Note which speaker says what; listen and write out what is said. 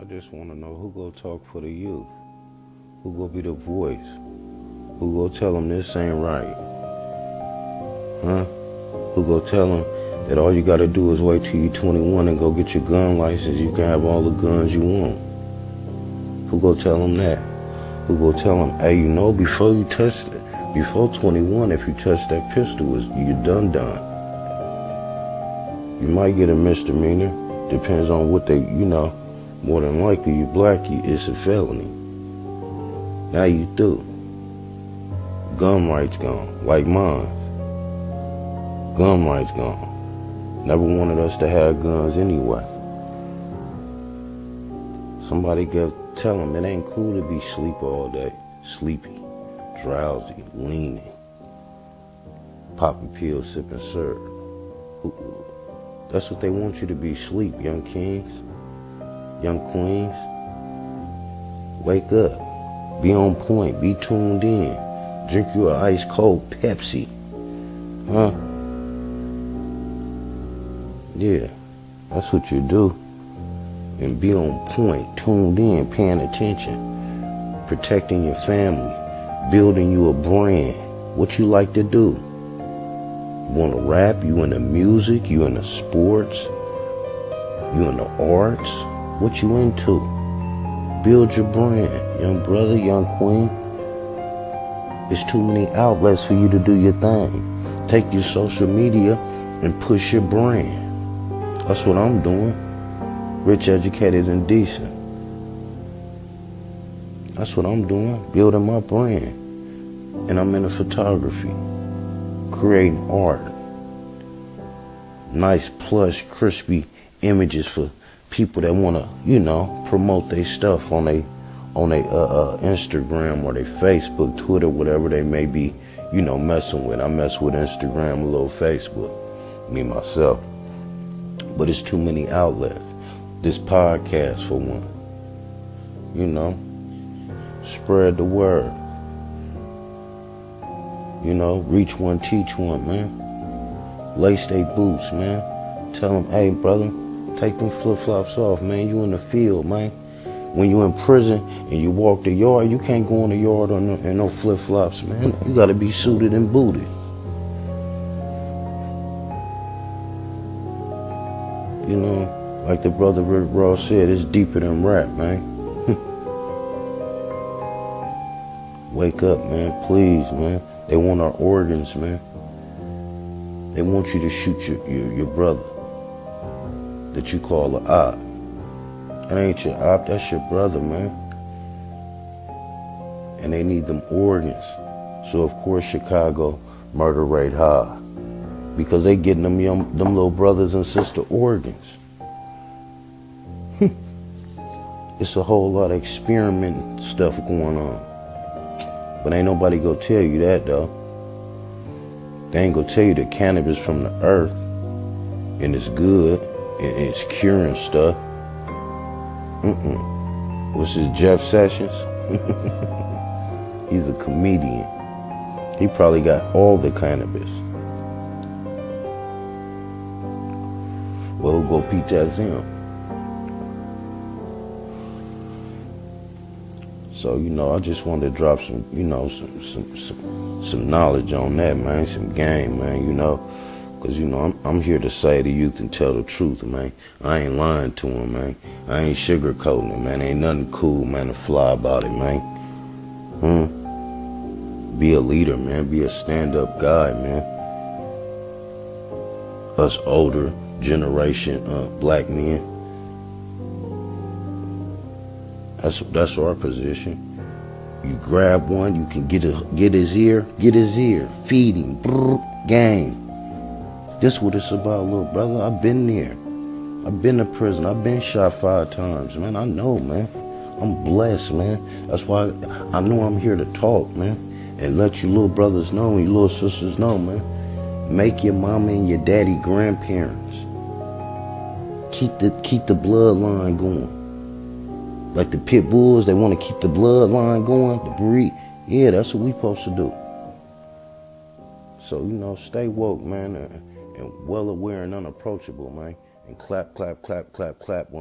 Speaker 1: I just want to know who go talk for the youth, who go be the voice, who go tell them this ain't right, huh? Who go tell them that all you got to do is wait till you're 21 and go get your gun license. You can have all the guns you want. Who go tell them that? Who go tell them, hey, you know, before you touch it, before 21, if you touch that pistol, you're done done. You might get a misdemeanor. Depends on what they, you know. More than likely, you black, you it's a felony. Now you through. Gun rights gone, like mine. Gun rights gone. Never wanted us to have guns anyway. Somebody go tell them it ain't cool to be sleep all day, sleepy, drowsy, leaning, popping pills, sipping syrup. That's what they want you to be, sleep, young kings, young queens. Wake up, be on point, be tuned in. Drink you a ice cold Pepsi. Huh? Yeah, that's what you do. And be on point, tuned in, paying attention, protecting your family, building you a brand. What you like to do. You want to rap? You into music? You into sports? You into arts? What you into? Build your brand, young brother, young queen. It's too many outlets for you to do your thing. Take your social media and push your brand. That's what I'm doing. Rich, educated, and decent. That's what I'm doing. Building my brand. And I'm into photography creating art. Nice, plush, crispy images for people that want to, you know, promote their stuff on a on a uh, uh, Instagram or their Facebook, Twitter, whatever they may be, you know, messing with. I mess with Instagram, a little Facebook, me myself. But it's too many outlets. This podcast, for one, you know, spread the word. You know, reach one, teach one, man. Lace they boots, man. Tell them, hey, brother, take them flip-flops off, man. You in the field, man. When you in prison and you walk the yard, you can't go in the yard on no, in no flip-flops, man. You got to be suited and booted. You know, like the brother Rick Ross said, it's deeper than rap, man. Wake up, man. Please, man. They want our organs, man. They want you to shoot your, your, your brother that you call a op. That ain't your op, that's your brother, man. And they need them organs. So of course Chicago murder rate high. Because they getting them young them little brothers and sister organs. it's a whole lot of experiment stuff going on. But ain't nobody gonna tell you that though. They ain't gonna tell you that cannabis from the earth and it's good and it's curing stuff. Mm-mm. What's his Jeff Sessions? He's a comedian. He probably got all the cannabis. Well, go Pete him. So you know, I just wanted to drop some, you know, some some some, some knowledge on that, man, some game, man. You know, because you know I'm I'm here to say to youth and tell the truth, man. I ain't lying to them, man. I ain't sugarcoating it, man. Ain't nothing cool, man, to fly about it, man. Hmm. Be a leader, man. Be a stand-up guy, man. Us older generation, uh, black men That's that's our position. You grab one, you can get a, get his ear, get his ear, feed him, brrr, gang. This what it's about, little brother. I've been there. I've been to prison. I've been shot five times, man. I know, man. I'm blessed, man. That's why I, know I'm here to talk, man, and let you little brothers know and your little sisters know, man. Make your mama and your daddy grandparents. Keep the keep the bloodline going. Like the pit bulls, they want to keep the bloodline going, the breed. Yeah, that's what we supposed to do. So, you know, stay woke, man, and, well aware and unapproachable, man. And clap, clap, clap, clap, clap one.